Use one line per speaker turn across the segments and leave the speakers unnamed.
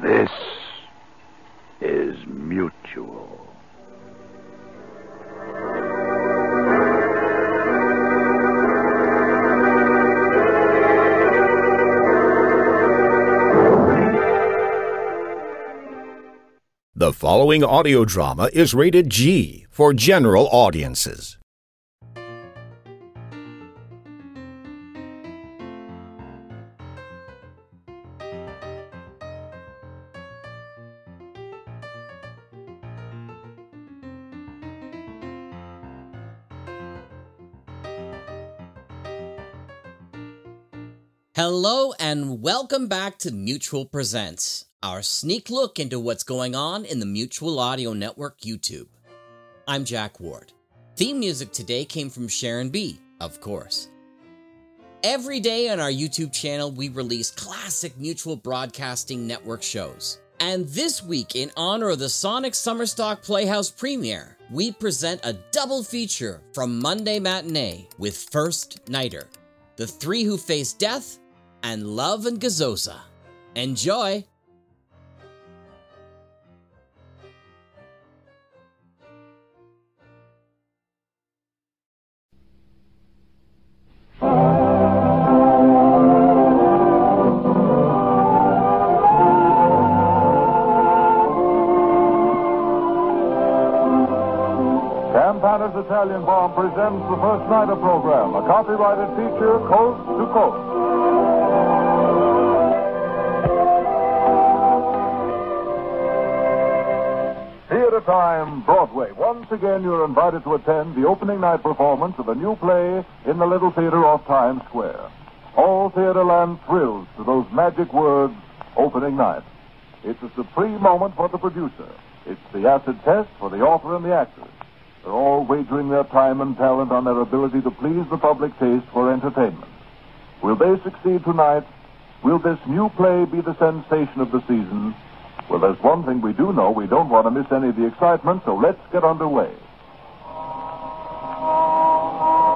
This is mutual.
The following audio drama is rated G for general audiences.
Welcome back to Mutual Presents, our sneak look into what's going on in the Mutual Audio Network YouTube. I'm Jack Ward. Theme music today came from Sharon B, of course. Every day on our YouTube channel, we release classic Mutual Broadcasting Network shows. And this week, in honor of the Sonic Summerstock Playhouse premiere, we present a double feature from Monday Matinee with First Nighter The Three Who Face Death and Love and Gazosa. Enjoy!
Italian Balm presents the First Nighter program, a copyrighted feature coast to coast. Time, Broadway. Once again, you're invited to attend the opening night performance of a new play in the Little Theater off Times Square. All Theaterland thrills to those magic words, opening night. It's a supreme moment for the producer. It's the acid test for the author and the actors. They're all wagering their time and talent on their ability to please the public taste for entertainment. Will they succeed tonight? Will this new play be the sensation of the season? Well, there's one thing we do know. We don't want to miss any of the excitement, so let's get underway.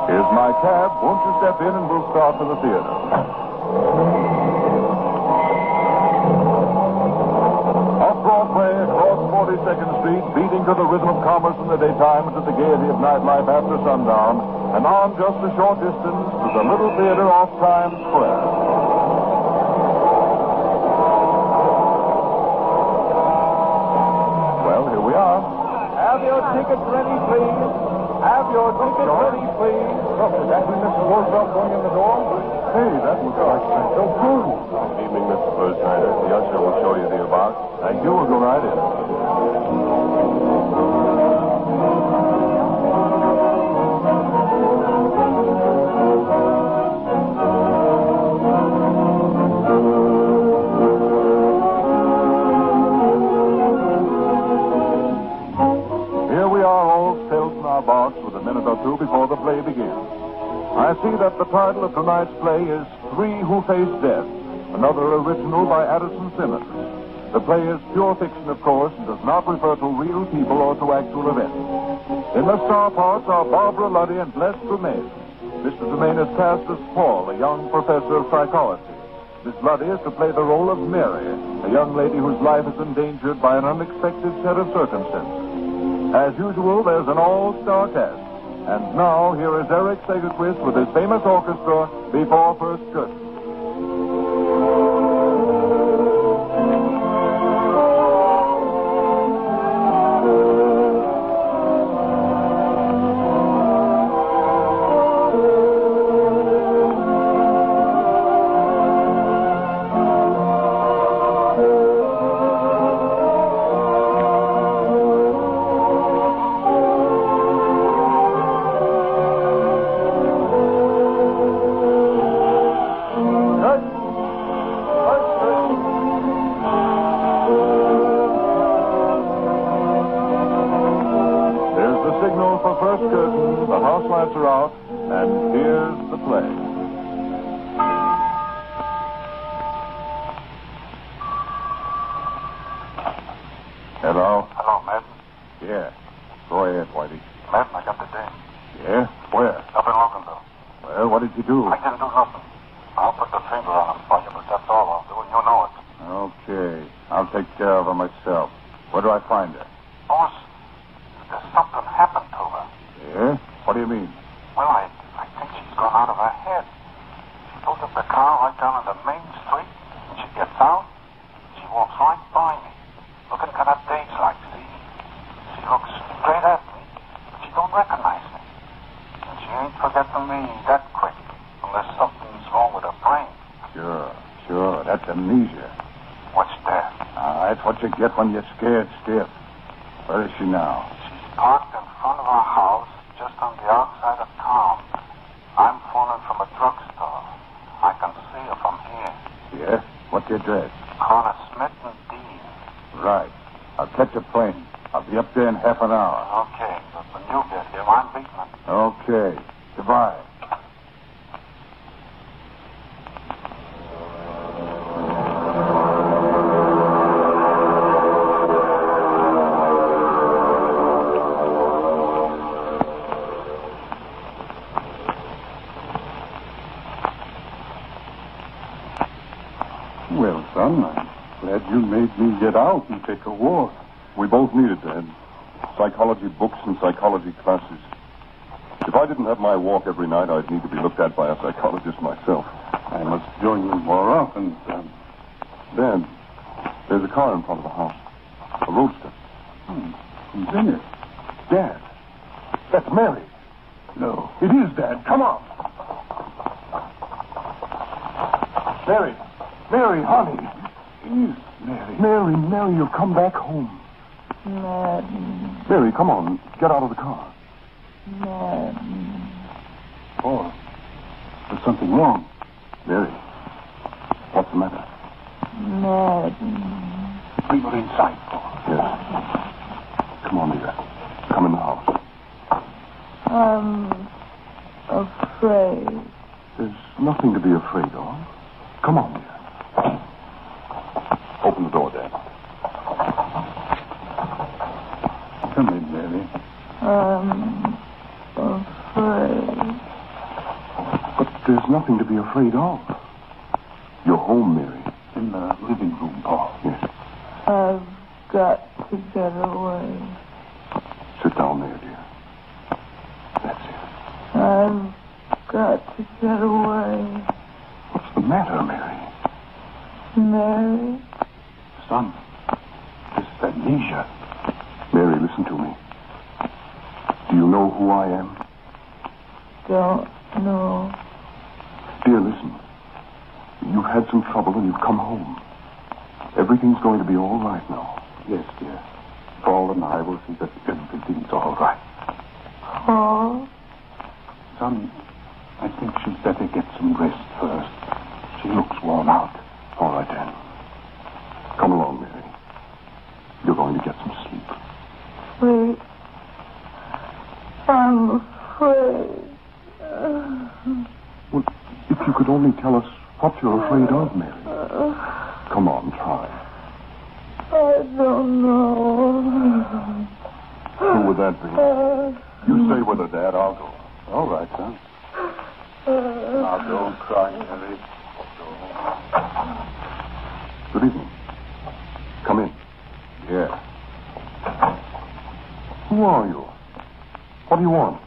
Here's my cab. Won't you step in and we'll start for the theater? Off Broadway, across 42nd Street, beating to the rhythm of commerce in the daytime and to the gaiety of nightlife after sundown, and on just a short distance to the Little Theater off Times Square. Well, here we are.
Have your tickets ready, please. Have your tickets ready, please. Look, is that Mr. Worsdorf going in the door?
Hey, that looks like so cool.
Good evening, Mr. Firstnighter. The usher will show you the box.
Thank you. We'll go right in. Or two before the play begins. I see that the title of tonight's play is Three Who Face Death, another original by Addison Simmons. The play is pure fiction, of course, and does not refer to real people or to actual events. In the star parts are Barbara Luddy and Les Tremayne. Mr. Tremayne is cast as Paul, a young professor of psychology. Miss Luddy is to play the role of Mary, a young lady whose life is endangered by an unexpected set of circumstances. As usual, there's an all-star cast. And now, here is Eric Sagerquist with his famous orchestra before first curtain.
Outside of town. I'm phoning from a drugstore. I can see you from here.
Yeah? What's the address?
Corner Smith and Dean.
Right. I'll catch a plane. I'll be up there in half an hour.
Take a walk.
We both need it, Dad. Psychology books and psychology classes. If I didn't have my walk every night, I'd need to be looked at by a psychologist myself.
I must join you more often, son.
Dad, there's a car in front of the house. A roadster.
Hmm. Who's in it?
Dad, that's Mary.
No.
It is, Dad. Come on. Mary. Mary, honey.
Mary.
Mary, Mary, you'll come back home.
Madden,
Mary, come on. Get out of the car.
Madden.
Paul, there's something wrong.
Mary, what's the matter?
Madden.
Bring her inside, Paul.
Yes. Come on, dear. Come in the house.
I'm afraid.
There's nothing to be afraid of. Come on, dear. Open the door, Dad.
Come in, Mary.
I'm afraid.
But there's nothing to be afraid of. You're home, Mary.
In the living room, Paul.
Yes.
I've got to get away.
Sit down there, dear. That's it.
I've got to get away.
What's the matter, Mary?
Mary,
Son, this is amnesia.
Mary, listen to me. Do you know who I am?
don't know.
Dear, listen. You've had some trouble and you've come home. Everything's going to be all right now.
Yes, dear. Paul and I will see that everything's all right.
Paul,
Son, I think she'd better get some rest first. She looks worn out.
All right, then. Come along, Mary. You're going to get some sleep.
wait. I'm afraid.
Well, if you could only tell us what you're afraid of, Mary. Uh, Come on, try.
I don't know.
Who would that be? You stay with her, Dad. I'll go.
All right, son. Now, don't cry, Mary.
Good evening. Come in.
Yeah.
Who are you? What do you want?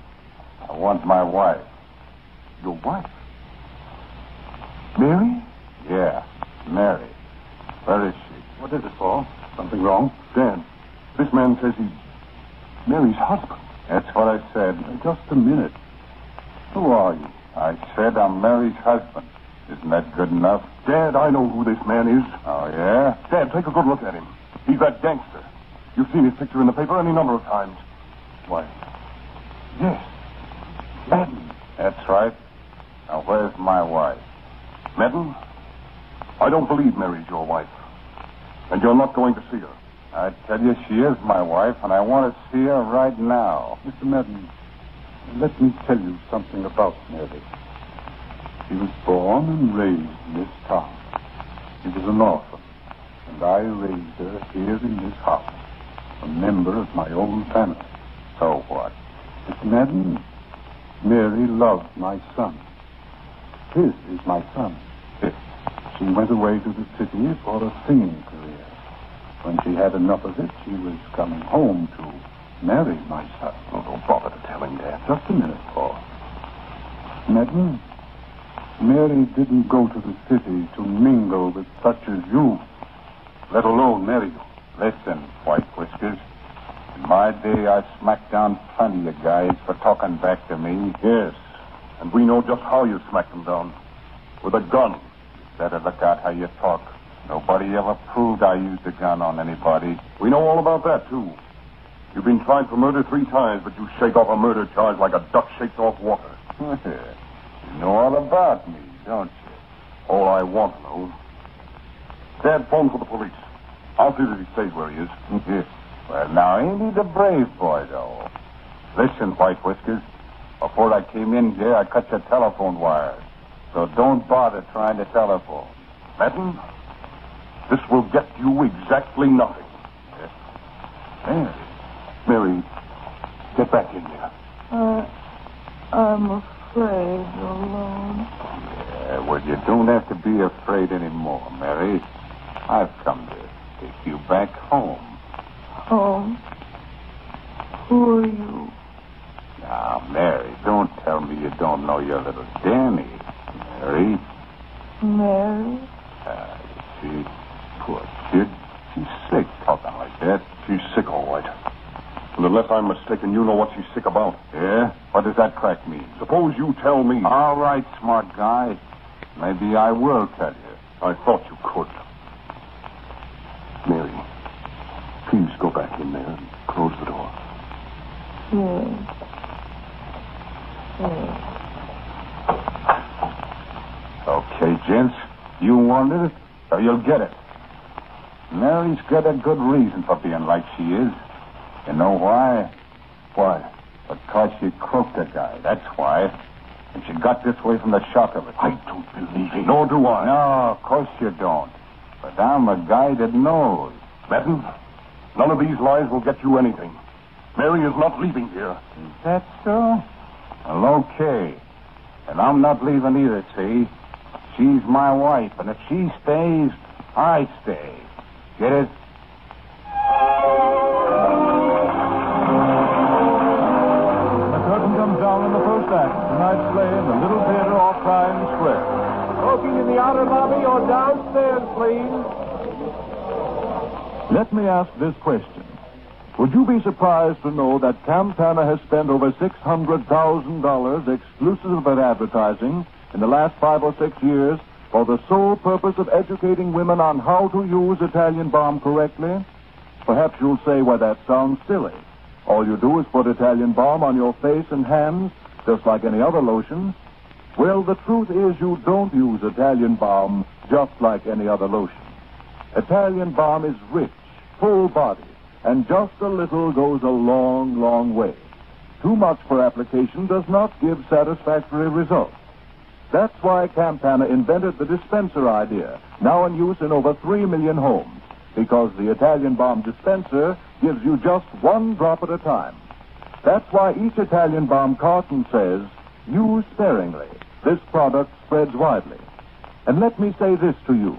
I want my wife.
Your wife? Mary?
Yeah, Mary. Where is she?
What is it, Paul? Something wrong?
Dad, this man says he's Mary's husband.
That's what I said.
Just a minute.
Who are you? I said I'm Mary's husband. Isn't that good enough?
Dad, I know who this man is.
Oh, yeah?
Dad, take a good look at him. He's that gangster. You've seen his picture in the paper any number of times.
Why?
Yes. Madden.
That's right. Now, where's my wife?
Madden, I don't believe Mary's your wife. And you're not going to see her.
I tell you, she is my wife, and I want to see her right now.
Mr. Madden, let me tell you something about Mary. She was born and raised in this town. She was an orphan, and I raised her here in this house, a member of my own family.
So what?
Mr. Madden, Mary loved my son. His is my son. She went away to the city for a singing career. When she had enough of it, she was coming home to marry my son.
Oh, don't bother to tell him that.
Just a minute, Paul. Madden, Mary didn't go to the city to mingle with such as you, let alone marry you.
Listen, White Whiskers. In my day, I smacked down plenty of guys for talking back to me.
Yes. And we know just how you smacked them down. With a gun.
Better look out how you talk. Nobody ever proved I used a gun on anybody.
We know all about that, too. You've been tried for murder three times, but you shake off a murder charge like a duck shakes off water.
you know all about me, don't you?
All I want to know. Dad, phone for the police. I'll see that he stays where he is.
well, now, ain't he the brave boy, though? Listen, White Whiskers. Before I came in here, I cut your telephone wires. So don't bother trying to telephone.
Madden, this will get you exactly nothing.
Mary. Mary, get back in there.
Uh, I'm afraid alone.
Yeah, well, you don't have to be afraid anymore, Mary. I've come to take you back home.
Home? Who are you?
Now, Mary, don't tell me you don't know your little Danny. Mary.
Mary?
Uh, you see, poor kid. She's sick talking like that.
She's sick, all right. And unless I'm mistaken, you know what she's sick about.
Yeah? What does that crack mean?
Suppose you tell me.
All right, smart guy. Maybe I will tell you.
I thought you could. Mary, please go back in there and close the door.
Yes. Yes.
Okay, gents. You wanted it, so you'll get it. Mary's got a good reason for being like she is. You know why?
Why?
Because she croaked a guy. That's why. And she got this way from the shock of it.
I don't believe it. Nor do I.
No, of course you don't. But I'm a guy that knows.
Madden, none of these lies will get you anything. Mary is not leaving here.
Is that so? Well, okay. And I'm not leaving either, see? She's my wife, and if she stays, I stay. Get it?
The curtain comes down in the first act. Tonight's play in the Little Theater off Times Square.
Smoking in the outer lobby or downstairs, please.
Let me ask this question. Would you be surprised to know that Campana has spent over $600,000 exclusive of advertising in the last five or six years for the sole purpose of educating women on how to use Italian Balm correctly? Perhaps you'll say, well, that sounds silly. All you do is put Italian Balm on your face and hands, just like any other lotion. Well, the truth is you don't use Italian Balm just like any other lotion. Italian Balm is rich, full body, and just a little goes a long, long way. Too much for application does not give satisfactory results. That's why Campana invented the dispenser idea, now in use in over three million homes, because the Italian Balm dispenser gives you just one drop at a time. That's why each Italian Balm carton says, use sparingly. This product spreads widely. And let me say this to you.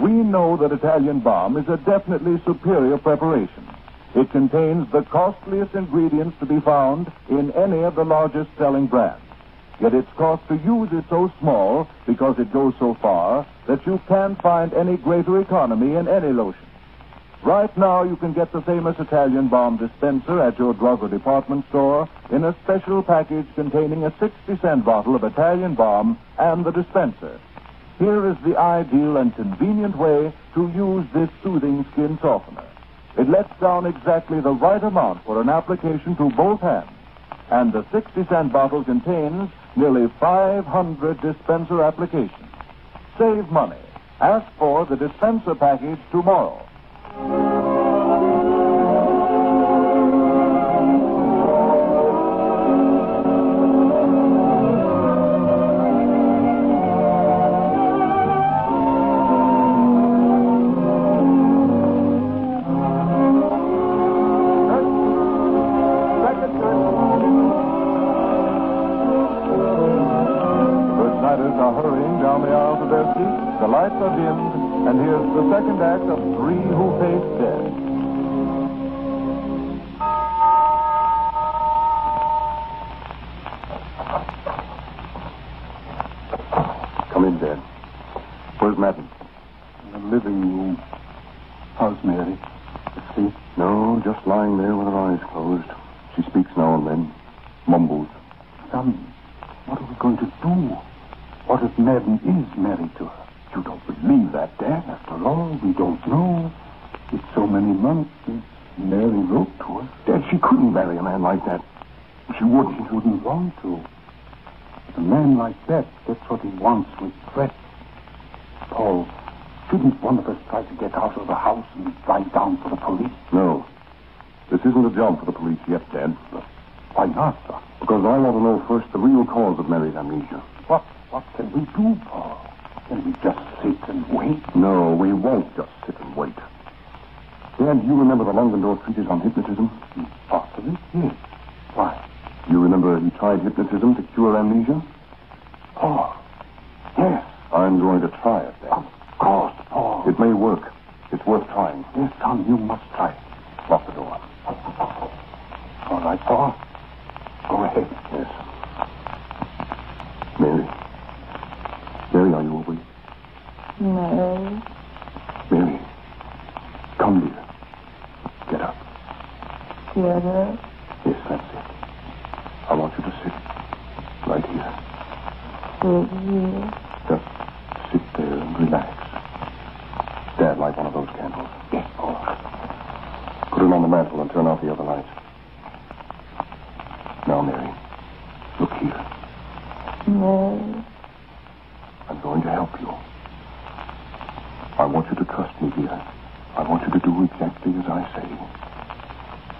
We know that Italian Balm is a definitely superior preparation. It contains the costliest ingredients to be found in any of the largest selling brands. Yet its cost to use is so small because it goes so far that you can't find any greater economy in any lotion. Right now, you can get the famous Italian Balm dispenser at your drug or department store in a special package containing a 60 cent bottle of Italian Balm and the dispenser. Here is the ideal and convenient way to use this soothing skin softener. It lets down exactly the right amount for an application to both hands. And the 60 cent bottle contains nearly 500 dispenser applications. Save money. Ask for the dispenser package tomorrow.
To help you. I want you to trust me, dear. I want you to do exactly as I say.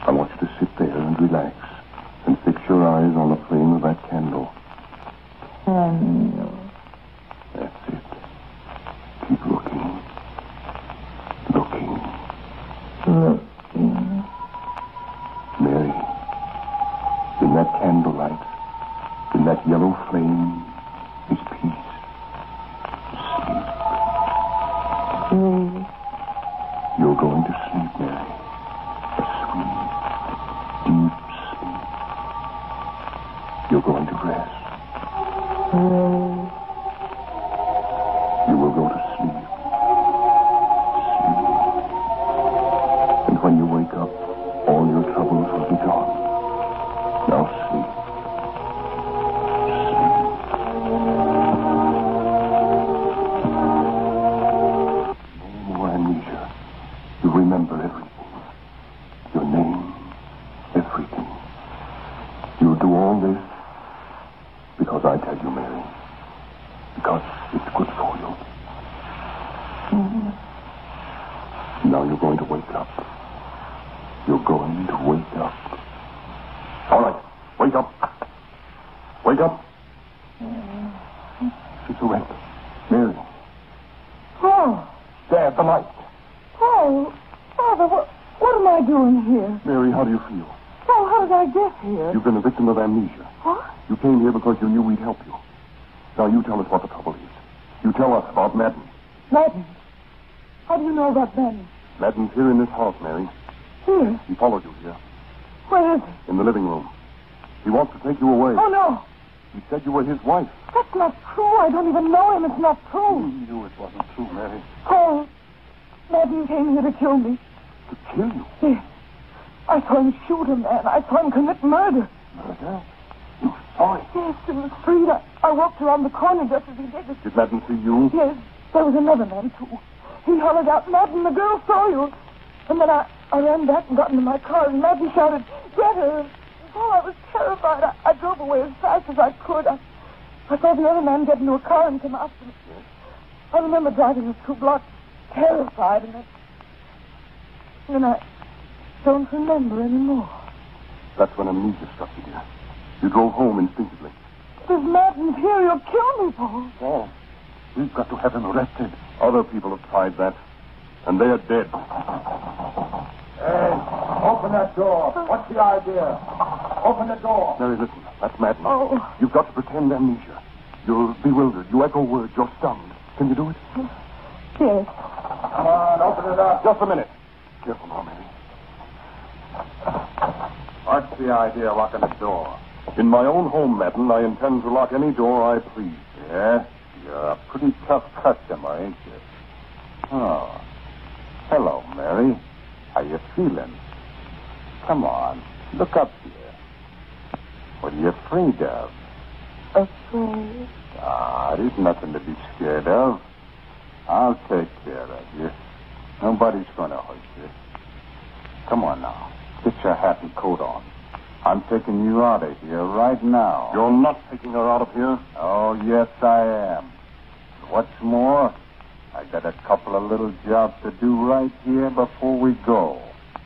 I want you to sit there and relax and fix your eyes on the flame of that candle.
Oh, candle.
That's it. Keep looking. Looking.
Looking.
Followed you here,
Where is he?
in the living room. He wants to take you away.
Oh, no.
He said you were his wife.
That's not true. I don't even know him. It's not true.
You knew it wasn't true, Mary.
Paul. Madden came here to kill me.
To kill you?
Yes. I saw him shoot a man. I saw him commit murder.
Murder? You saw it?
Yes, in the street. I, I walked around the corner just as he did it.
Did Madden see you?
Yes, there was another man, too. He hollered out, Madden, the girl saw you. And then I, I ran back and got into my car, and Madden shouted, Get her. Oh, I was terrified. I, I drove away as fast as I could. I, I saw the other man get into a car and come after me. I remember driving a two blocks, terrified, and then, and I don't remember anymore.
That's when amnesia struck you, dear. You drove home instinctively.
This Madden's here. He'll kill me, Paul.
Paul, we've got to have him arrested. Other people have tried that, and they're dead.
Hey, open that door. What's the idea? Open the door.
Mary, listen. That's Madden.
Oh.
You've got to pretend amnesia. You're bewildered. You echo words. You're stunned. Can you do it?
Yes.
Come on,
open it up.
Just a minute. Careful now, Mary.
What's the idea of locking the door?
In my own home, Madden, I intend to lock any door I please.
Yeah? You're a pretty tough customer, ain't you? Oh. Hello, Mary. How you feeling? Come on. Look up here. What are you afraid of?
Afraid?
Ah, there's nothing to be scared of. I'll take care of you. Nobody's going to hurt you. Come on now. Get your hat and coat on. I'm taking you out of here right now.
You're not taking her out of here?
Oh, yes, I am. What's more, I got a couple of little jobs to do right here before we go.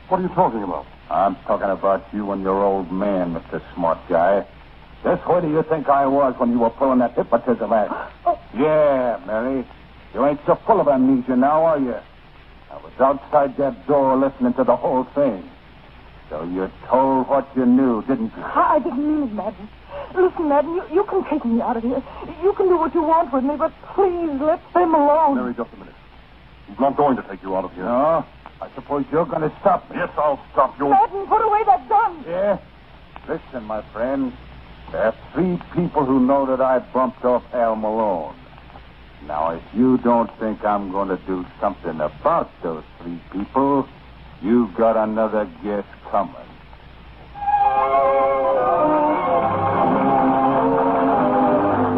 What are you talking about?
I'm talking about you and your old man, Mr. Smart Guy. Just where do you think I was when you were pulling that hypnotism act? Oh. Yeah, Mary. You ain't so full of amnesia now, are you? I was outside that door listening to the whole thing. So you told what you knew, didn't you?
I, I didn't mean it, Madden. Listen, Madden, you, you can take me out of here. You can do what you want with me, but please let them alone.
Mary, just a minute. He's not going to take you out of here.
No? I suppose you're going to stop me.
Yes, I'll stop you.
Madden, put away that gun.
Yeah? Listen, my friend. There are three people who know that I bumped off Al Malone. Now, if you don't think I'm going to do something about those three people, you've got another guess coming.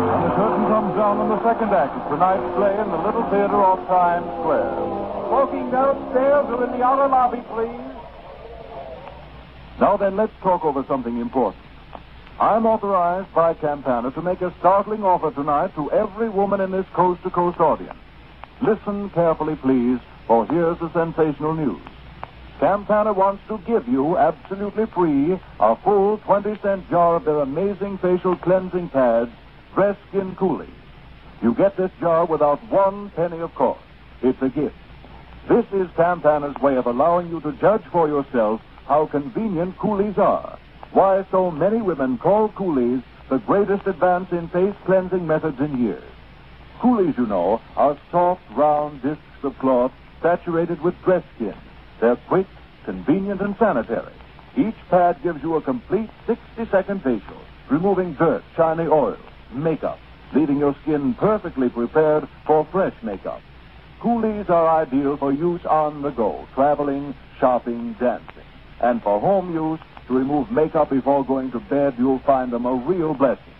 And the curtain comes down on the second act of tonight's play in the Little Theater off Times Square.
Smoking downstairs or in the outer lobby, please.
Now then, let's talk over something important. I'm authorized by Campana to make a startling offer tonight to every woman in this coast to coast audience. Listen carefully, please, for here's the sensational news. Campana wants to give you absolutely free a full 20 cent jar of their amazing facial cleansing pads, Dress Skin Coolies. You get this jar without one penny of cost. It's a gift. This is Campana's way of allowing you to judge for yourself how convenient Coolies are. Why so many women call Coolies the greatest advance in face cleansing methods in years. Coolies, you know, are soft, round discs of cloth saturated with dress skin. They're quick, convenient, and sanitary. Each pad gives you a complete 60 second facial, removing dirt, shiny oil, makeup, leaving your skin perfectly prepared for fresh makeup. Coolies are ideal for use on the go, traveling, shopping, dancing. And for home use, to remove makeup before going to bed, you'll find them a real blessing.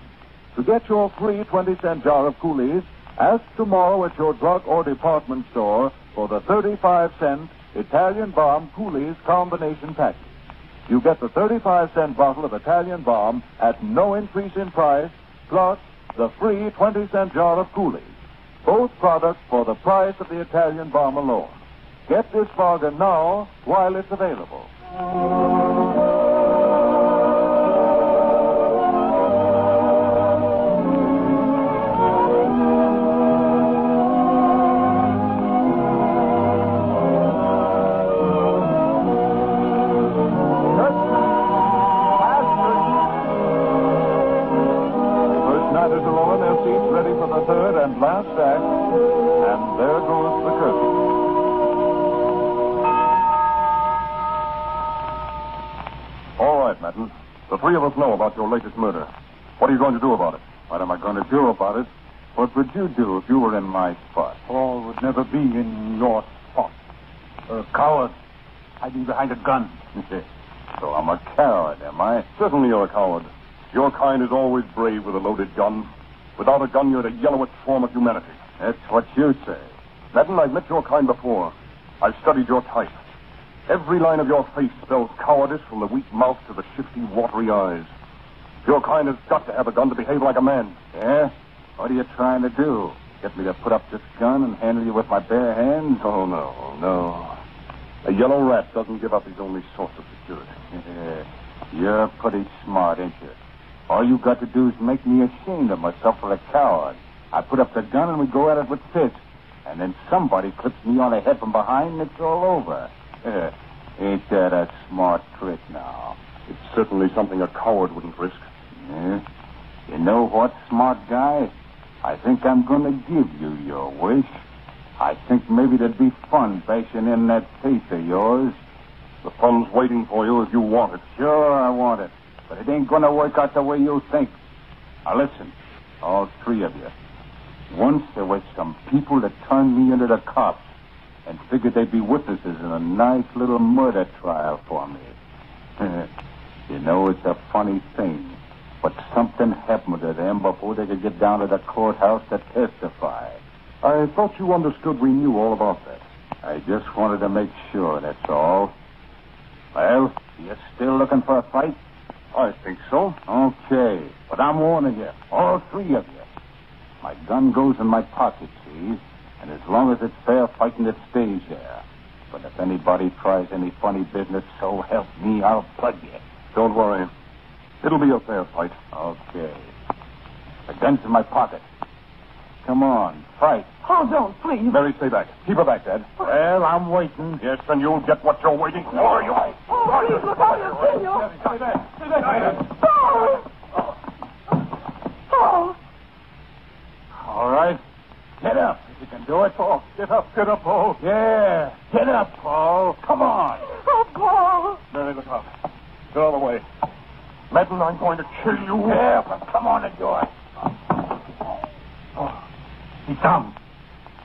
To get your free 20 cent jar of Coolies, ask tomorrow at your drug or department store for the 35 cent Italian Balm Coolies combination package. You get the 35 cent bottle of Italian Balm at no increase in price, plus the free 20 cent jar of Coolies. Both products for the price of the Italian Balm alone. Get this bargain now while it's available.
You're the yellowest form of humanity.
That's what you say.
Madden, I've met your kind before. I've studied your type. Every line of your face spells cowardice from the weak mouth to the shifty, watery eyes. Your kind has got to have a gun to behave like a man.
Yeah? What are you trying to do? Get me to put up this gun and handle you with my bare hands?
Oh, no, no. A yellow rat doesn't give up his only source of security.
Yeah. You're pretty smart, ain't you? All you got to do is make me ashamed of myself for a coward. I put up the gun and we go at it with fists. And then somebody clips me on the head from behind and it's all over. Ain't that a smart trick now?
It's certainly something a coward wouldn't risk.
Yeah? You know what, smart guy? I think I'm going to give you your wish. I think maybe there'd be fun bashing in that teeth of yours.
The fun's waiting for you if you want it.
Sure, I want it. But it ain't gonna work out the way you think. Now listen, all three of you. Once there was some people that turned me into the cops and figured they'd be witnesses in a nice little murder trial for me. you know, it's a funny thing, but something happened to them before they could get down to the courthouse to testify.
I thought you understood we knew all about that.
I just wanted to make sure, that's all. Well, you're still looking for a fight?
I think so.
Okay, but I'm warning you, all three of you. My gun goes in my pocket, see? And as long as it's fair fighting, it stays there. But if anybody tries any funny business, so help me, I'll plug you.
Don't worry. It'll be a fair fight.
Okay. The gun's in my pocket. Come on, fight.
Oh, don't, please.
Mary, stay back. Keep her back, Dad.
Well, I'm waiting.
Yes, then you'll get what you're waiting for. Oh, you.
Oh, please, look out, you'll kill you.
Stay back. Stay back.
Oh. Oh.
All right. Get up if you can do it.
Paul, get up, get up, Paul.
Yeah, get up, Paul. Come on.
Oh, Paul.
Mary, look out. Get out of the way. Madden, I'm going to kill you.
Yeah, but come on and do it.
He's down.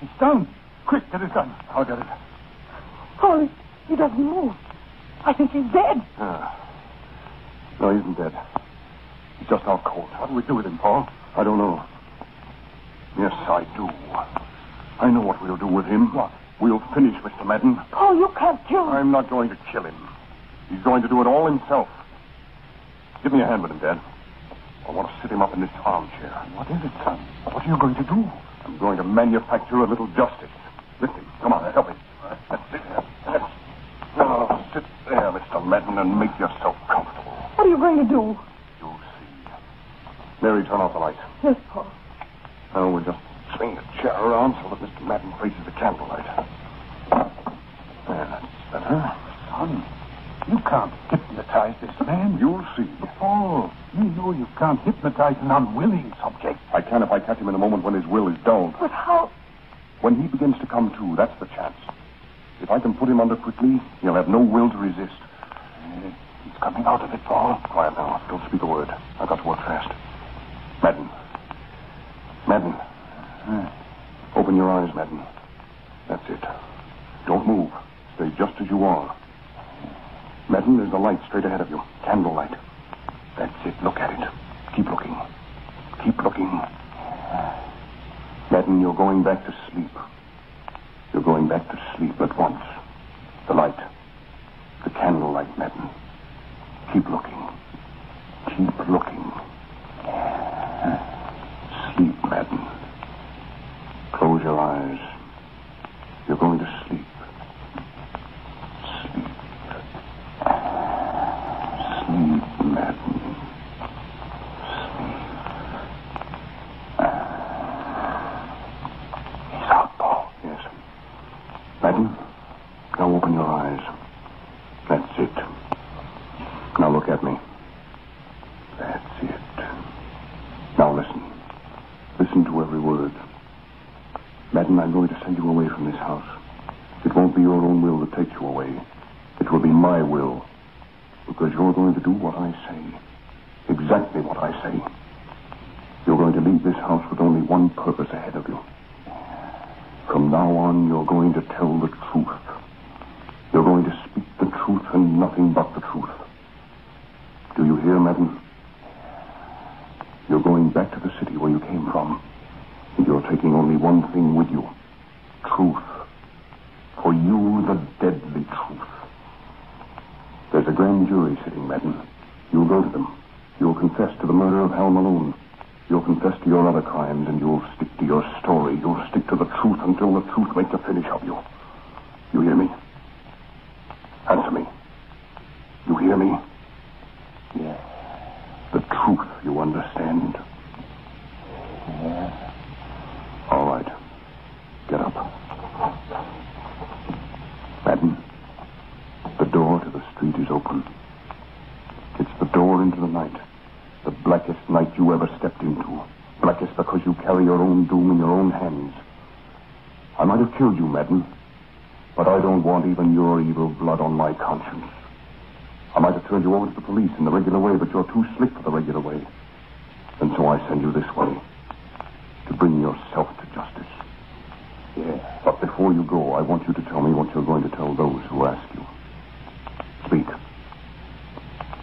He's down. Quick, get his gun. I'll get it.
Paul, he, he doesn't move. I think he's dead.
Ah. No, he isn't dead. He's just out cold. What do we do with him, Paul? I don't know. Yes, I do. I know what we'll do with him. What? We'll finish Mr. Madden.
Paul, you can't kill him.
I'm not going to kill him. He's going to do it all himself. Give me a hand with him, Dad. I want to sit him up in this armchair.
What is it, son? What are you going to do?
I'm going to manufacture a little justice. Lift him. Come on, help me. That's it. That's... Now, sit there, Mr. Madden, and make yourself comfortable.
What are you going to do?
You'll see. Mary, turn off the light.
Yes, Paul.
Now, we'll just swing the chair around so that Mr. Madden faces the candlelight. There, that's better.
Son, you can't hypnotize this man.
You'll see.
Paul, you know you can't hypnotize an unwilling subject.
I can if I catch him in a moment when his will is dulled.
But how?
When he begins to come to, that's the chance. If I can put him under quickly, he'll have no will to resist.
Uh, he's coming out of it, Paul.
Quiet now. Don't speak a word. I've got to work fast. Madden. Madden.
Uh,
Open your eyes, Madden. That's it. Don't move. Stay just as you are. Madden, there's a light straight ahead of you. Candlelight. That's it. Look at it. Keep looking. Keep looking. Madden, you're going back to sleep. You're going back to sleep at once. The light. The candlelight, Madden. Keep looking. Keep looking. Sleep, Madden. Close your eyes. Police in the regular way, but you're too slick for the regular way. And so I send you this way to bring yourself to justice.
Yeah.
But before you go, I want you to tell me what you're going to tell those who ask you. Speak.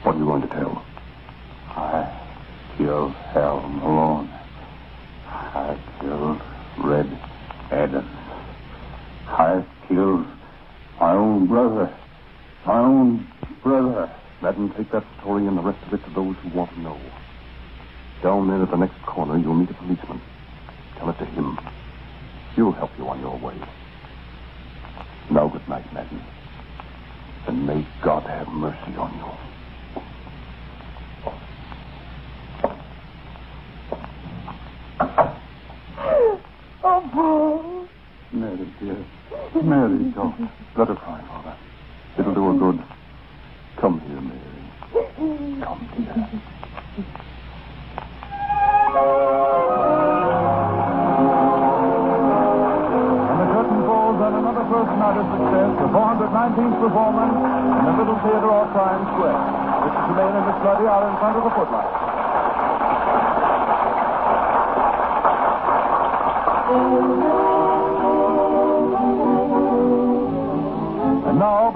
What are you going to tell?
I killed Hal Malone. I killed Red Adams. I killed my own brother. My own brother.
Madden, take that story and the rest of it to those who want to know. Down there at the next corner, you'll meet a policeman. Tell it to him. He'll help you on your way. Now, good night, Madden. And may God have mercy on you.
Oh, Paul.
Mary, dear. Mary, don't. Let her cry, Father. It'll do her good. Come here, Mary. Come, here.
And the curtain falls on another first night of success, the 419th performance in the Little Theater off Times Square. Mr. Tremayne and Miss Luddy are in front of the footlights. And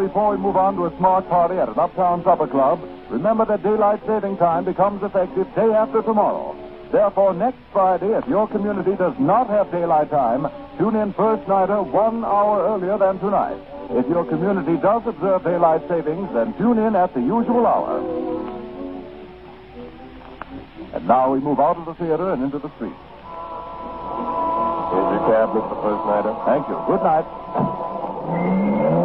before we move on to a smart party at an uptown supper club, remember that daylight saving time becomes effective day after tomorrow. Therefore, next Friday, if your community does not have daylight time, tune in first nighter one hour earlier than tonight. If your community does observe daylight savings, then tune in at the usual hour. And now we move out of the theater and into the street.
Here's your cab, Mr. First Nighter.
Thank you. Good night.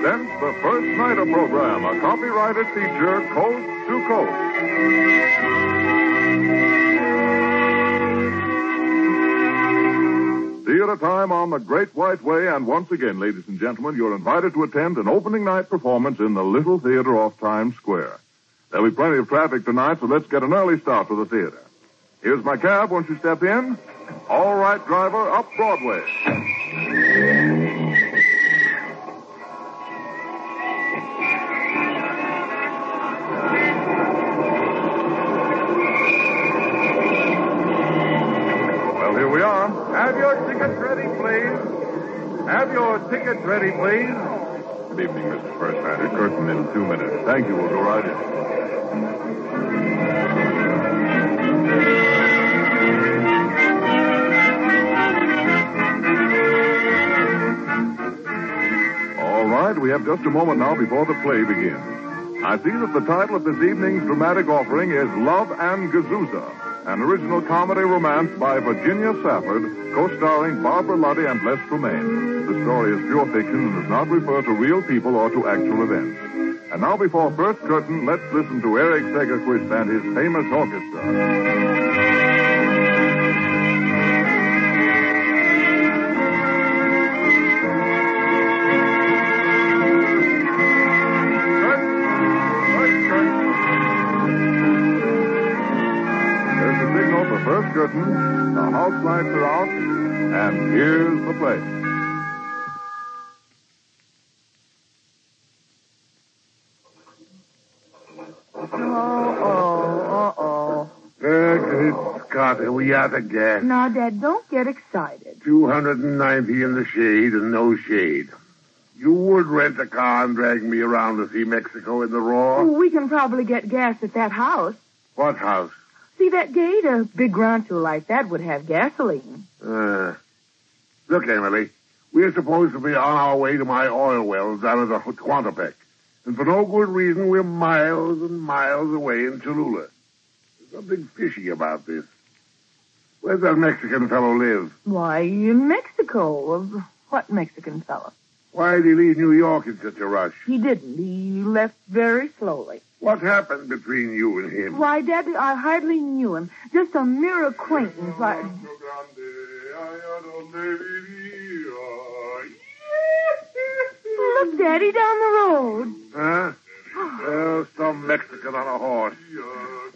Presents the First Nighter program, a copyrighted feature coast to coast. Theater time on the Great White Way, and once again, ladies and gentlemen, you're invited to attend an opening night performance in the Little Theater off Times Square. There'll be plenty of traffic tonight, so let's get an early start to the theater. Here's my cab. Won't you step in? All right, driver, up Broadway.
Ready, please.
Good evening, Mr. First Nighter. Curtain in two minutes. Thank you. We'll go right in. All right, we have just a moment now before the play begins. I see that the title of this evening's dramatic offering is Love and Gazuza, an original comedy romance by Virginia Safford, co-starring Barbara Luddy and Les Tremayne. The story is pure fiction and does not refer to real people or to actual events. And now, before first curtain, let's listen to Eric Sagerquist and his famous orchestra. Curtain. The house lights are out, and here's the play.
Oh, oh,
Uh, Scotty, we out of gas.
Now, Dad, don't get excited.
290 in the shade and no shade. You would rent a car and drag me around to see Mexico in the raw?
Oh, we can probably get gas at that house.
What house?
See that gate? A big rancho like that would have gasoline.
Uh, look, Emily, we're supposed to be on our way to my oil wells down at the Tehuantepec. And for no good reason, we're miles and miles away in Cholula. There's something fishy about this. Where's that Mexican fellow live?
Why, in Mexico. Of What Mexican fellow?
Why did he leave New York in such a rush?
He didn't. He left very slowly.
What happened between you and him?
Why, Daddy, I hardly knew him. Just a mere acquaintance. Like... Look, Daddy, down the road.
Huh? Oh, some Mexican on a horse.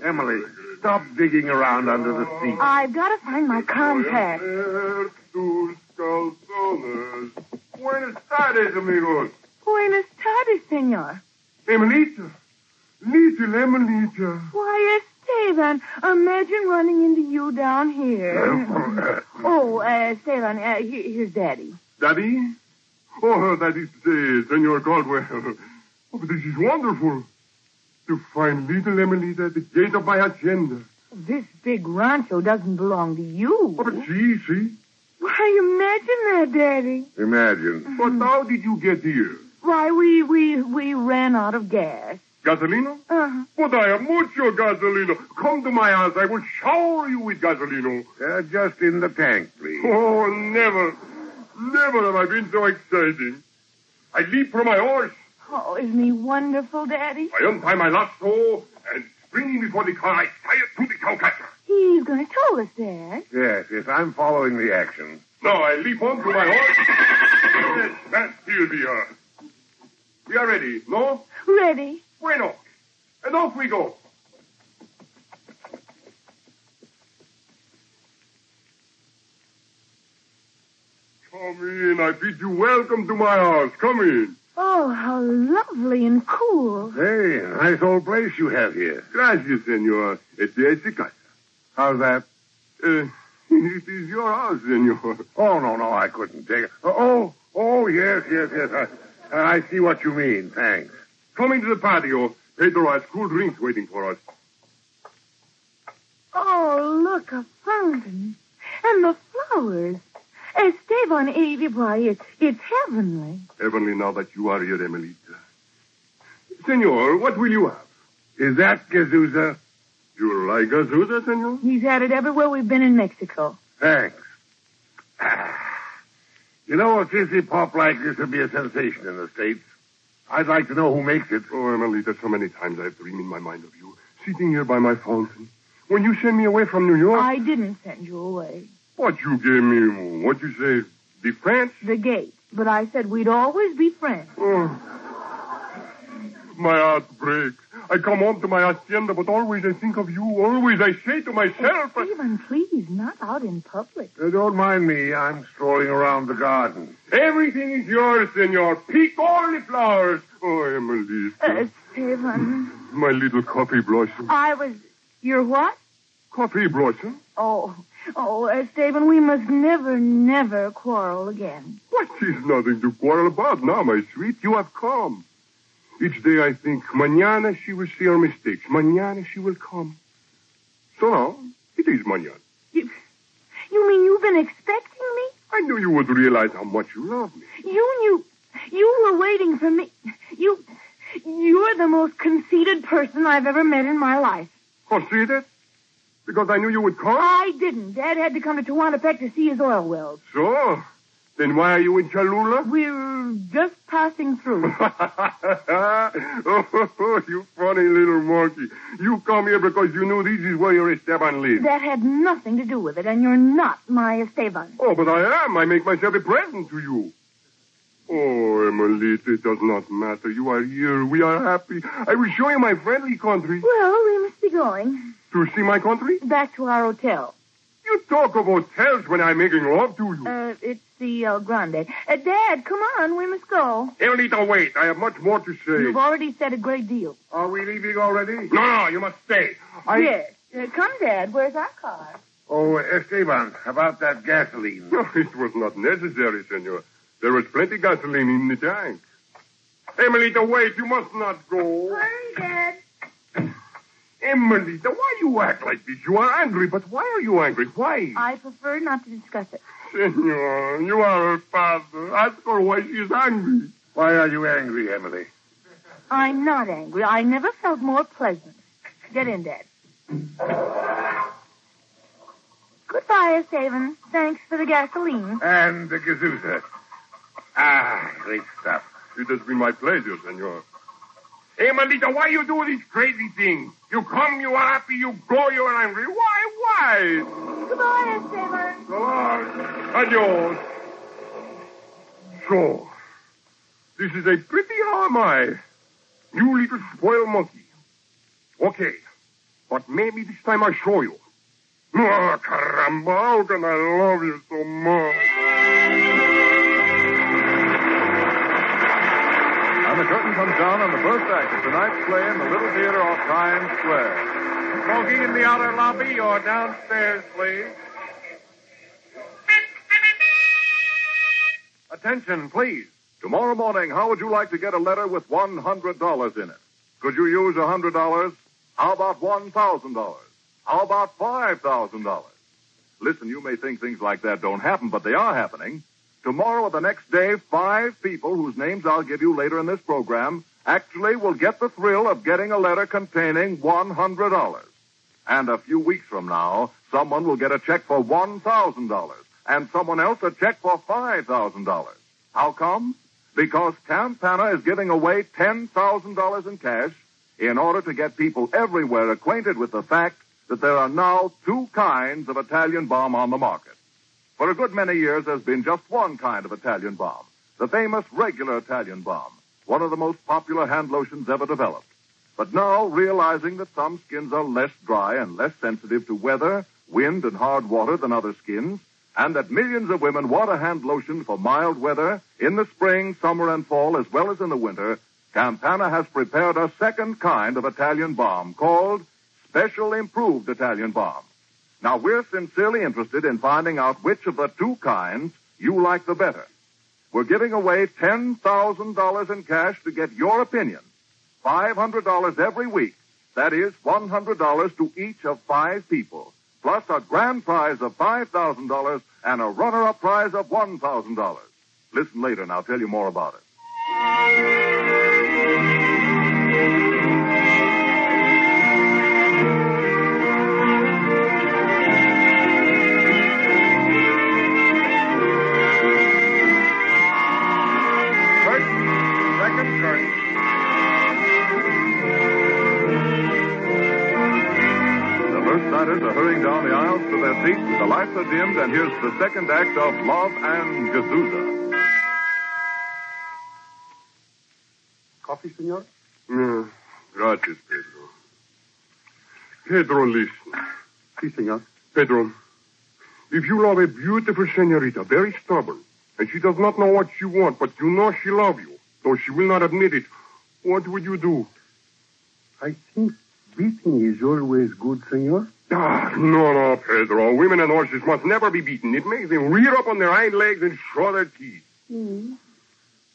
Emily, stop digging around under the seat.
I've got to find my compact.
Buenas tardes, amigos.
Buenas tardes, senor.
Emelita. Little Emelita.
Why, Esteban, imagine running into you down here. oh, uh, Esteban, uh, here's Daddy.
Daddy? Oh, that is uh, Senor Caldwell. Oh, this is wonderful. To find little Emelita at the gate of my hacienda.
This big rancho doesn't belong to you.
Oh, but see, see.
Why, imagine that, Daddy.
Imagine.
But how did you get here?
Why, we, we, we ran out of gas.
Gasolino?
Uh-huh.
But I have mucho gasolino. Come to my house. I will shower you with gasolino.
Uh, just in the tank, please.
Oh, never, never have I been so exciting. I leap from my horse.
Oh, isn't he wonderful, Daddy?
I untie my lasso and springing before the car, I tie it to the cowcatcher.
He's going to tow us, Dad.
Yes, yes, I'm following the action.
Now I leap onto my horse. Yes, stand still, dear. We are ready, no?
Ready.
Bueno. And off we go. Come in. I bid you welcome to my house. Come in.
Oh, how lovely and cool.
Hey, nice old place you have here.
Gracias, senor. Esta es casa.
How's that?
Uh, it is your house, senor.
Oh, no, no, I couldn't take it. Oh, oh, yes, yes, yes. I, I see what you mean. Thanks.
Come into the patio. Pedro has cool drinks waiting for us.
Oh, look, a fountain. And the flowers. Esteban, eh, why, it's, it's heavenly.
Heavenly now that you are here, Emelita. Senor, what will you have?
Is that Gazuza?
You like Gazuza, senor?
He's had it everywhere we've been in Mexico.
Thanks. Ah. You know, a fizzy pop like this would be a sensation in the States. I'd like to know who makes it.
Oh, Emelita, so many times I've dreamed in my mind of you, sitting here by my fountain. When you sent me away from New York.
I didn't send you away.
What you gave me, what you say, defense?
The gate. But I said we'd always be friends.
Oh. My heart breaks. I come home to my hacienda, but always I think of you. Always I say to myself.
Stephen, please, not out in public.
Uh, don't mind me. I'm strolling around the garden.
Everything is yours, senor. Pick all the flowers. Oh, Emily.
Uh, Stephen.
My little coffee blossom.
I was. Your what?
Coffee blossom?
Oh, oh, uh, Stephen, we must never, never quarrel again.
What is nothing to quarrel about now, my sweet? You have come. Each day I think, mañana she will see her mistakes. Mañana she will come. So now, it is mañana.
You, you mean you've been expecting me?
I knew you would realize how much you love me.
You knew. You were waiting for me. You. You're the most conceited person I've ever met in my life.
Conceited? Because I knew you would come?
I didn't. Dad had to come to Tehuantepec to see his oil wells.
So? Then why are you in Cholula?
We're just passing through.
oh, you funny little monkey. You come here because you knew this is where your Esteban lives.
That had nothing to do with it, and you're not my Esteban.
Oh, but I am. I make myself a present to you. Oh, Emelita, it does not matter. You are here. We are happy. I will show you my friendly country.
Well, we must be going.
To see my country?
Back to our hotel.
You talk of hotels when I'm making love to you.
Uh, it's the El Grande. Uh, Dad, come on. We must go.
Emelita, wait. I have much more to say.
You've already said a great deal.
Are we leaving already?
No, no, you must stay. I...
Yes. Uh, come, Dad. Where's our car?
Oh, Esteban, about that gasoline.
No, it was not necessary, senor. There was plenty gasoline in the tank. Emelita, wait. You must not go.
Hurry, Dad.
Emelita, why you act like this? You are angry, but why are you angry? Why?
I prefer not to discuss it.
Senor, you are her father. Ask her why she is angry.
Why are you angry, Emily?
I'm not angry. I never felt more pleasant. Get in, Dad. Goodbye, Esteban. Thanks for the gasoline.
And the Gazuza. Ah, great stuff.
It has been my pleasure, senor. Hey, Malita, why you do these crazy things? You come, you are happy, you go, you are angry. Why, why?
Goodbye, Esteban.
So long. Adios. So, this is a pretty I? You little spoiled monkey. Okay, but maybe this time I show you. Oh, caramba, how can I love you so much?
The curtain comes down on the first act of tonight's play in the Little Theater off Times Square.
Smoking in the outer lobby or downstairs, please.
Attention, please. Tomorrow morning, how would you like to get a letter with $100 in it? Could you use $100? How about $1,000? How about $5,000? Listen, you may think things like that don't happen, but they are happening. Tomorrow or the next day, five people whose names I'll give you later in this program actually will get the thrill of getting a letter containing $100. And a few weeks from now, someone will get a check for $1,000 and someone else a check for $5,000. How come? Because Campana is giving away $10,000 in cash in order to get people everywhere acquainted with the fact that there are now two kinds of Italian Balm on the market. For a good many years, there's been just one kind of Italian Balm, the famous regular Italian Balm, one of the most popular hand lotions ever developed. But now, realizing that some skins are less dry and less sensitive to weather, wind, and hard water than other skins, and that millions of women want a hand lotion for mild weather in the spring, summer, and fall, as well as in the winter, Campana has prepared a second kind of Italian Balm called Special Improved Italian Balm. Now, we're sincerely interested in finding out which of the two kinds you like the better. We're giving away $10,000 in cash to get your opinion. $500 every week. That is $100 to each of five people. Plus a grand prize of $5,000 and a runner-up prize of $1,000. Listen later and I'll tell you more about it. The lights are dimmed, and here's the second act of Love and Gazuza.
Coffee, senor? No. Gracias, Pedro. Pedro, listen. Si, senor. Pedro, if you love a beautiful senorita, very stubborn, and she does not know what you want, but you know she loves you, though she will not admit it, what would you do?
I think beating is always good, senor.
Ah, no, no, Pedro. Women and horses must never be beaten. It makes them rear up on their hind legs and show their teeth.
Hmm.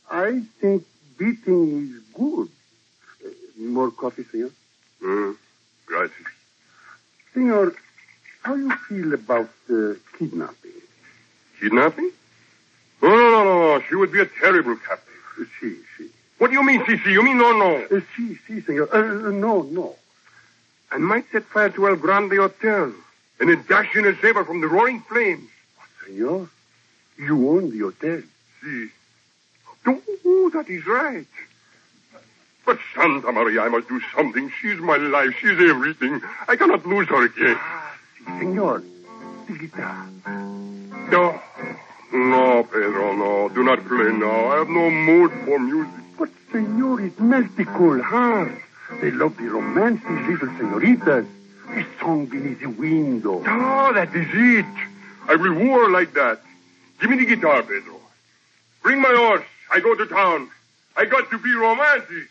I think beating is good. Uh, more coffee, senor?
Uh, gracias.
Senor, how do you feel about uh, kidnapping?
Kidnapping? No, no, no, no, no. She would be a terrible captive.
Uh, si, si.
What do you mean, si, si? You mean no, no?
Uh, si, si, senor. Uh, no, no.
I might set fire to El Grande Hotel and then dash in a saber from the roaring flames.
Senor, you own the hotel. See.
Si. Oh, that is right. But Santa Maria, I must do something. She's my life. She's everything. I cannot lose her again.
Ah, senor, the guitar.
No. No, Pedro, no. Do not play now. I have no mood for music.
But, senor, it melts the cold heart. They love the romance, these little senoritas. The song beneath the window.
Oh, ah, that is it. I will woo her like that. Give me the guitar, Pedro. Bring my horse. I go to town. I got to be romantic.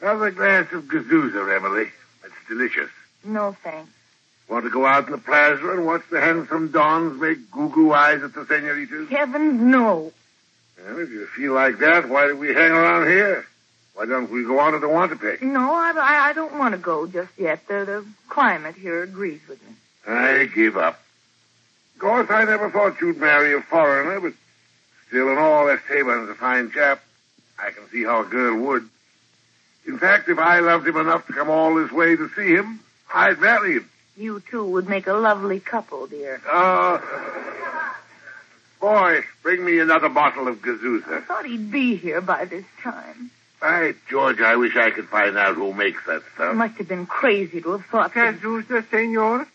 Have a glass of Gazuza, Emily. It's delicious.
No, thanks.
Want to go out in the plaza and watch the handsome dons make goo-goo eyes at the senoritas?
Heavens, no.
Well, if you feel like that, why do we hang around here? Why don't we go on to the Tehuantepec?
No, I, I, I don't want to go just yet. The, the climate here agrees with me.
I give up. Of course, I never thought you'd marry a foreigner, but still, in all, Esteban's a fine chap. I can see how a girl would. In fact, if I loved him enough to come all this way to see him, I'd marry him.
You two would make a lovely couple, dear.
Uh, boy, bring me another bottle of Gazuza.
I thought he'd be here by this time.
By George, I wish I could find out who makes that stuff.
must have been crazy to have thought that.
Gazuza, senor?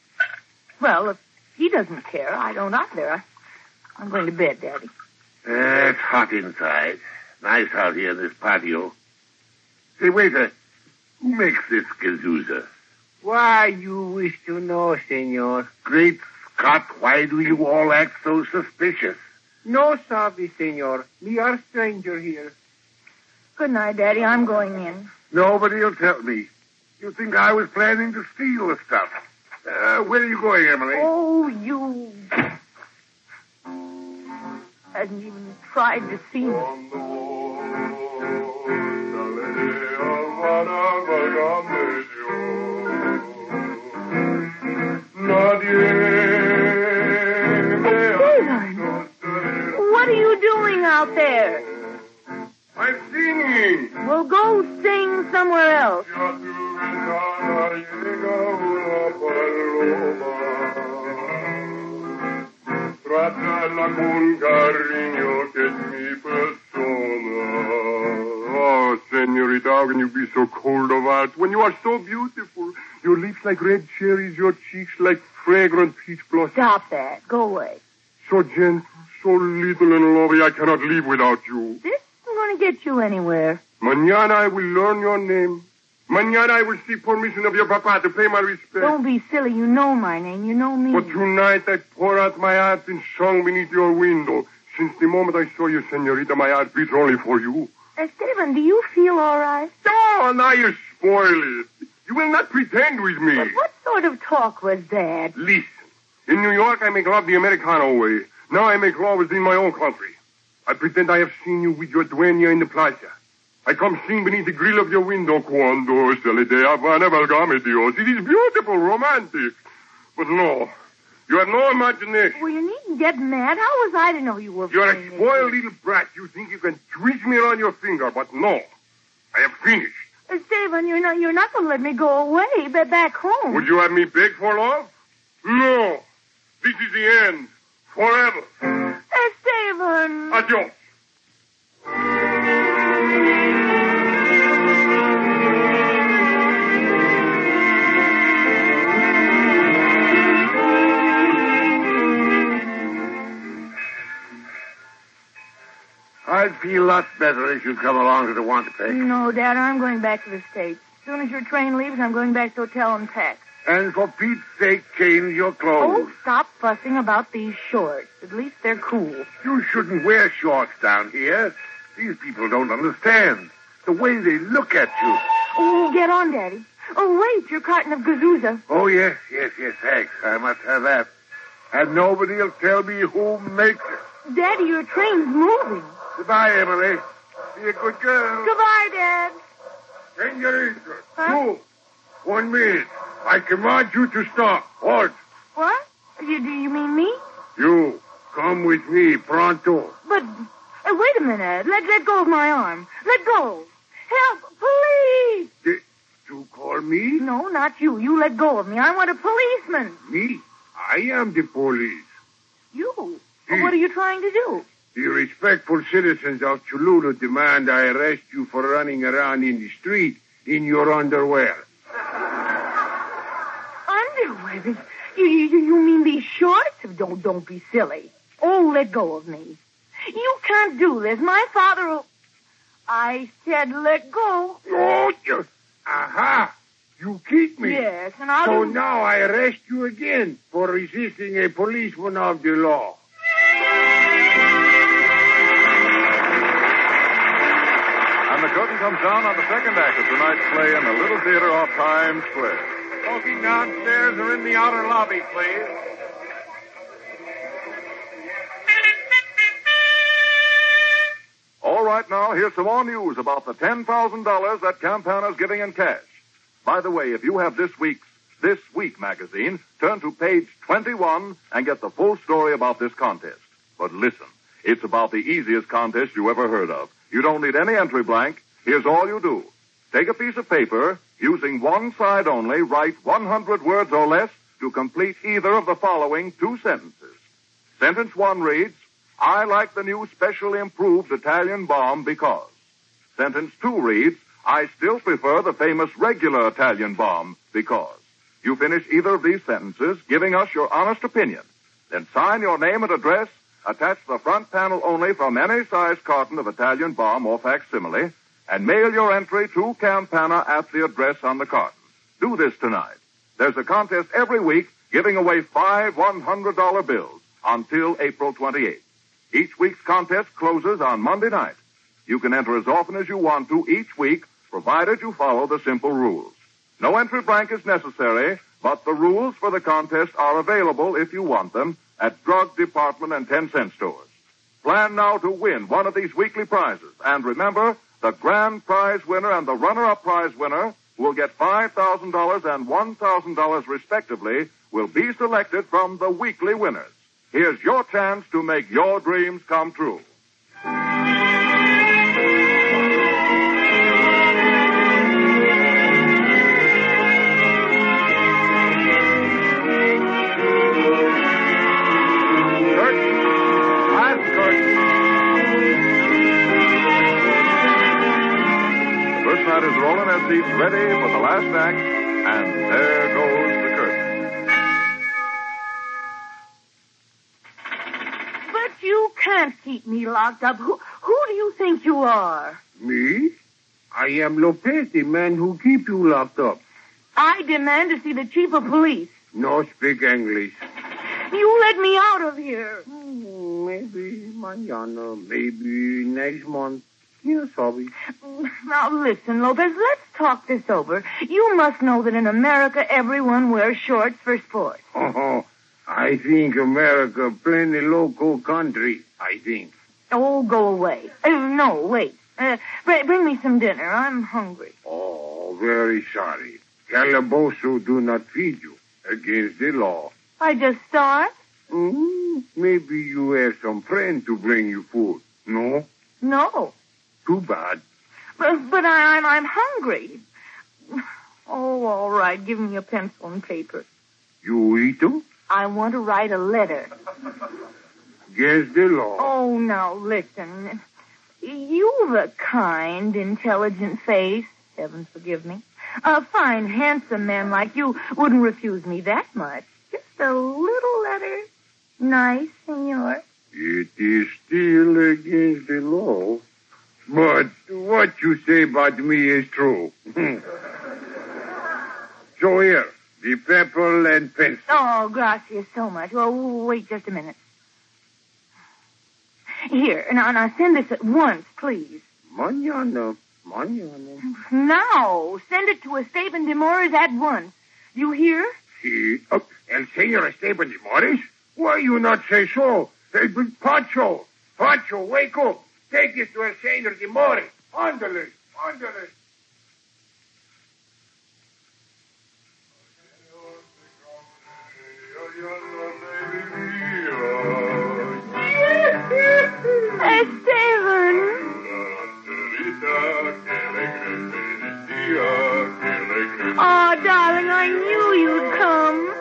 Well, if he doesn't care, I don't either. I, I'm going to bed, Daddy.
Eh, it's hot inside. Nice out here in this patio. Say, waiter, who makes this Gazuza?
Why, you wish to know, senor?
Great Scott, why do you all act so suspicious?
No sabe, senor. We are stranger here.
Good night, Daddy. I'm going in.
Nobody'll tell me. You think I was planning to steal the stuff. Uh, where are you going, Emily?
Oh, you. Hasn't even tried to see me. Out there?
I'm singing.
Well, go sing somewhere else.
Trattala con cariño che mi persona. Oh, senorita, how can you be so cold of heart when you are so beautiful? Your lips like red cherries, your cheeks like fragrant peach blossoms.
Stop that. Go away.
So gentle, so little and I cannot live without you.
This isn't going to get you anywhere.
Mañana I will learn your name. Mañana I will seek permission of your papa to pay my respects.
Don't be silly. You know my name. You know me.
But tonight I pour out my heart in song beneath your window. Since the moment I saw you, senorita, my heart beats only for you.
Uh, Esteban, do you feel all right?
Oh, now you spoil it. You will not pretend with me.
But what sort of talk was that?
Listen. In New York, I make love the Americano way. Now I make love within my own country. I pretend I have seen you with your dueña in the plaza. I come sing beneath the grill of your window. Cuando se le de Havana, valgame Dios. It is beautiful, romantic. But no, you have no imagination.
Well, you needn't get mad. How was I to know you were
You're a spoiled little brat. You think you can twist me around your finger, but no. I have finished.
Uh, Esteban, you're not, you're not going to let me go away, but back home.
Would you have me beg for love? No. This is the end. Forever.
Esteban!
Adios.
I'd feel a lot better if you'd come along to the Tehuantepec.
No, Dad, I'm going back to the States. As soon as your train leaves, I'm going back to hotel and pack.
And for Pete's sake, change your clothes.
Oh, stop fussing about these shorts. At least they're cool.
You shouldn't wear shorts down here. These people don't understand. The way they look at you.
Oh, get on, Daddy. Oh, wait, your carton of Gazuza.
Oh, yes, yes, yes, thanks. I must have that. And nobody'll tell me who makes it.
Daddy, your train's moving.
Goodbye, Emily. Be a good girl.
Goodbye, Dad.
Senorita.
Huh?
You. One minute. I command you to stop. Halt.
What? You, do you mean me?
You. Come with me, pronto.
But, uh, wait a minute. Let, let go of my arm. Let go. Help, police!
Did you call me?
No, not you. You let go of me. I want a policeman.
Me? I am the police.
You?
Hmm.
What are you trying to do?
The respectful citizens of Cholula demand I arrest you for running around in the street in your underwear.
Underwear? You, you, you mean these shorts? Don't, don't be silly. Oh, let go of me. You can't do this. My father will... I said let go.
Oh, you... Aha! You kicked me.
Yes, and I'll...
So
do-
now I arrest you again for resisting a policeman of the law.
Curtain comes down on the second act of tonight's play in the Little Theater off Times Square.
Smoking downstairs or in the outer lobby, please.
All right, now, here's some more news about the $10,000 that Campana's giving in cash. By the way, if you have this week's This Week magazine, turn to page 21 and get the full story about this contest. But listen, it's about the easiest contest you ever heard of. You don't need any entry blank. Here's all you do. Take a piece of paper
Using one side only, write 100 words or less to complete either of the following two sentences. Sentence one reads, I like the new specially improved Italian Balm because. Sentence two reads, I still prefer the famous regular Italian Balm because. You finish either of these sentences, giving us your honest opinion. Then sign your name and address, attach the front panel only from any size carton of Italian Balm or facsimile, and mail your entry to Campana at the address on the carton. Do this tonight. There's a contest every week giving away five $100 bills until April 28th. Each week's contest closes on Monday night. You can enter as often as you want to each week, provided you follow the simple rules. No entry blank is necessary, but the rules for the contest are available if you want them at drug department and 10 cent stores. Plan now to win one of these weekly prizes. And remember, the grand prize winner and the runner-up prize winner who will get $5,000 and $1,000 respectively will be selected from the weekly winners. Here's your chance to make your dreams come true. Seats ready for the last act, and there goes the curtain.
But you can't keep me locked up. Who, who do you think you are?
Me? I am Lopez, the man who keep you locked up.
I demand to see the chief of police.
No speak English.
You let me out of here.
Hmm, Maybe mañana, maybe next month. Yes, Bobby.
Now listen, Lopez, let's talk this over. You must know that in America everyone wears shorts for sport.
Oh, I think America plenty local country, I think.
Oh, go away. Uh, no, wait. Uh, br- bring me some dinner. I'm hungry.
Oh, very sorry. Calabozo do not feed you. Against the law.
I just starved.
Hmm, maybe you have some friend to bring you food. No?
No,
Too bad.
but, but I, I'm I'm hungry. Oh, all right. Give me a pencil and paper.
You eat them?
I want to write a letter.
Against the law.
Oh, now listen. You've a kind, intelligent face. Heaven forgive me. A fine, handsome man like you wouldn't refuse me that much. Just a little letter. Nice, senor.
It is still against the law. But what you say about me is true. so here, the pepper and pencil.
Oh, gracias so much. Well, wait just a minute. Here, now, now send this at once, please.
Mañana, mañana.
Now, send it to Esteban de Morris at once. You hear?
Sí. Oh, el señor Esteban de Morris? Why you not say so? Hey, but Pancho, Pancho, wake up. Take this to el señor de Morris. Ándale, ándale.
Esteban! Oh, darling, I knew you'd come.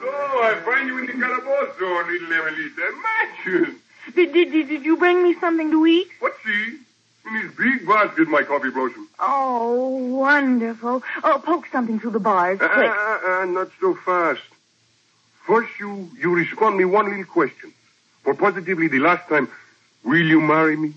So, I find you in the calabozo, little Emelita. Imagine.
Did, did, did, did you bring me something to eat?
What's see? In this big basket, my coffee blossom.
Oh, wonderful. Oh, poke something through the bars,
Uh, uh, uh, not so fast. First, you, you respond me one little question. For positively the last time, will you marry me?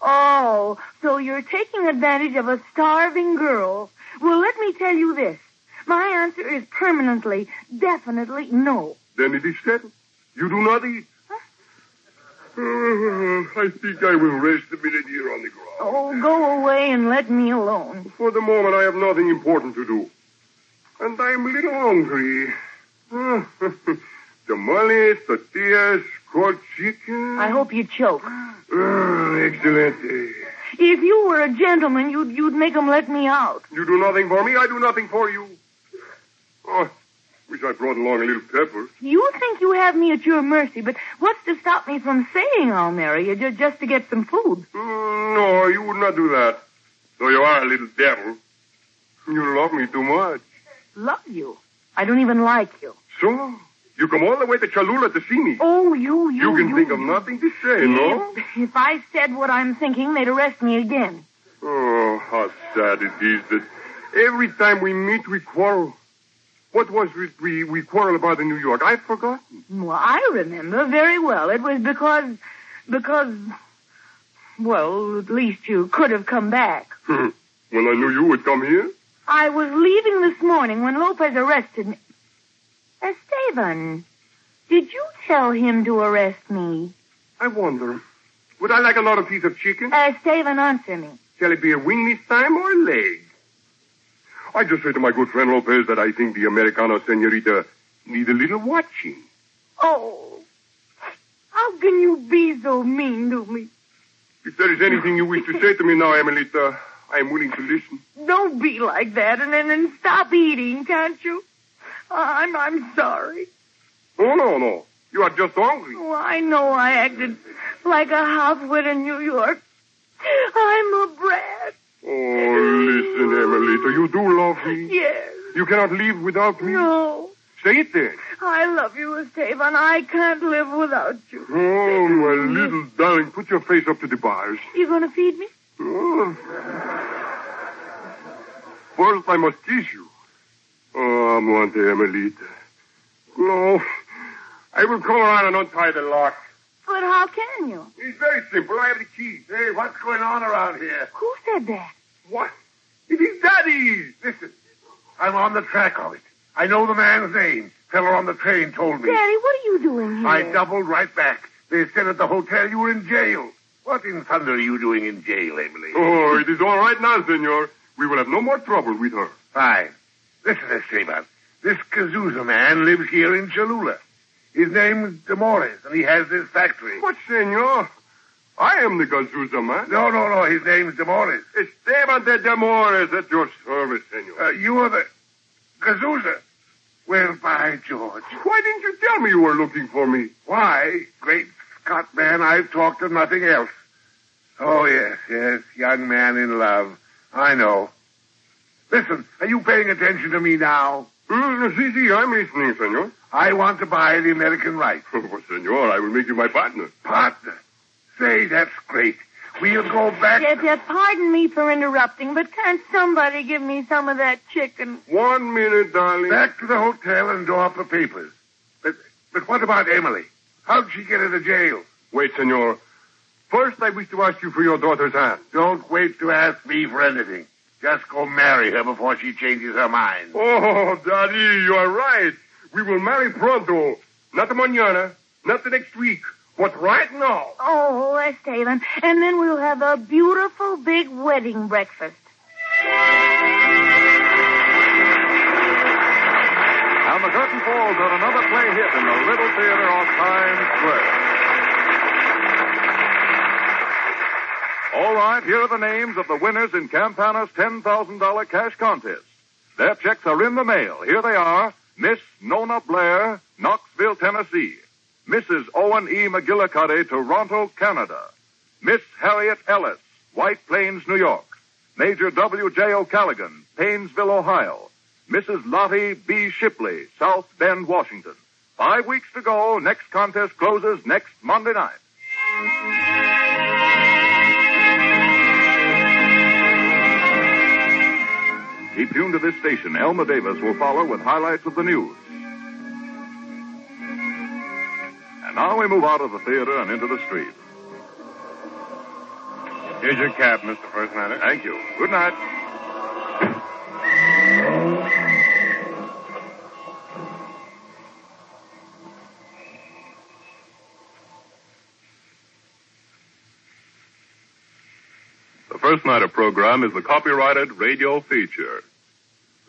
Oh, so you're taking advantage of a starving girl. Well, let me tell you this. My answer is permanently, definitely no.
Then it is settled. You do not eat. Uh, I think I will rest a minute here on the ground.
Oh, go away and let me alone.
For the moment, I have nothing important to do. And I'm a little hungry. Uh, tamales, tortillas, cold chicken.
I hope you choke.
Ah, excellent.
If you were a gentleman, you'd, you'd make 'em let me out.
You do nothing for me, I do nothing for you. Oh, wish I brought along a little pepper.
You think you have me at your mercy, but what's to stop me from saying I'll marry you just to get some food?
Mm, no, you would not do that. Though you are a little devil. You love me too much.
Love you? I don't even like you.
So? You come all the way to Cholula to see me.
Oh, you, you.
You can
you,
think of nothing to say, no?
If, if I said what I'm thinking, they'd arrest me again.
Oh, how sad it is that every time we meet, we quarrel. What was it we, we quarrel about in New York? I've forgotten.
Well, I remember very well. It was because, because, well, at least you could have come back. Hmm.
when I knew you would come here?
I was leaving this morning when Lopez arrested me. Esteban, did you tell him to arrest me?
I wonder. Would I like a lot of piece of chicken?
Esteban, answer me.
Shall it be a wing this time or a leg? I just say to my good friend Lopez that I think the Americano senorita need a little watching.
Oh, how can you be so mean to me?
If there is anything you wish to say to me now, Emilita, I am willing to listen.
Don't be like that and then and stop eating, can't you? I'm I'm sorry.
Oh no, no. You are just hungry.
Oh, I know I acted like a housewit in New York. I'm a brat.
Oh, listen, Emilita, you do love me.
Yes.
You cannot live without me.
No.
Say it then.
I love you, Esteban. I can't live without you.
Oh, my little darling, put your face up to the bars.
You gonna feed me?
Oh. First, I must kiss you. Oh, Monte Emilita. No. I will come around and untie the lock.
But how can you?
It's very simple. I have the key.
Hey, what's going on around here?
Who said that?
What? It is Daddy.
Listen, I'm on the track of it. I know the man's name. Feller on the train told me.
Daddy, what are you doing here?
I doubled right back. They said at the hotel you were in jail. What in thunder are you doing in jail, Emily?
Oh, it is all right now, senor. We will have no more trouble with her.
Fine. Listen, Esteban. This Gazuza man lives here in Cholula. His name's Demores, and he has this factory.
What, senor? I am the Gazuza man.
No, no, no. His name's Demores.
Esteban de Demores at your service, senor.
Uh, you are the Gazuza. Well, by George.
Why didn't you tell me you were looking for me?
Why, great Scott, man, I've talked of nothing else. Oh, yes, yes, young man in love. I know. Listen, are you paying attention to me now?
Mm, si, si, I'm listening, senor.
I want to buy the American right.
Oh, senor, I will make you my partner.
Partner? Say, that's great. We'll go back.
Yes, yes, pardon me for interrupting, but can't somebody give me some of that chicken?
One minute, darling.
Back to the hotel and draw up the papers. But, but what about Emily? How'd she get into jail?
Wait, senor. First, I wish to ask you for your daughter's hand.
Don't wait to ask me for anything. Just go marry her before she changes her mind.
Oh, Daddy, you are right. We will marry pronto. Not mañana, not the next week, but right now.
Oh, Esteban. And then we'll have a beautiful big wedding breakfast.
And the curtain falls on another play hit in the Little Theater on Times Square. All right, here are the names of the winners in Campana's $10,000 cash contest. Their checks are in the mail. Here they are. Miss Nona Blair, Knoxville, Tennessee. Mrs. Owen E. McGillicuddy, Toronto, Canada. Miss Harriet Ellis, White Plains, New York. Major W. J. O'Callaghan, Painesville, Ohio. Mrs. Lottie B. Shipley, South Bend, Washington. Five weeks to go. Next contest closes next Monday night. Keep tuned to this station. Elmer Davis will follow with highlights of the news. And now we move out of the theater and into the street.
Here's your cab, Mr. First Nighter.
Thank you. Good night.
The First Nighter program is a copyrighted radio feature.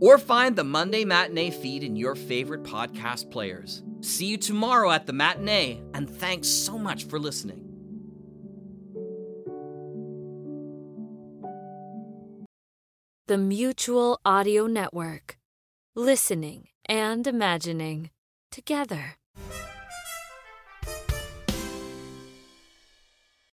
or find the Monday Matinee feed in your favorite podcast players. See you tomorrow at the matinee, and thanks so much for listening.
The Mutual Audio Network. Listening and imagining together.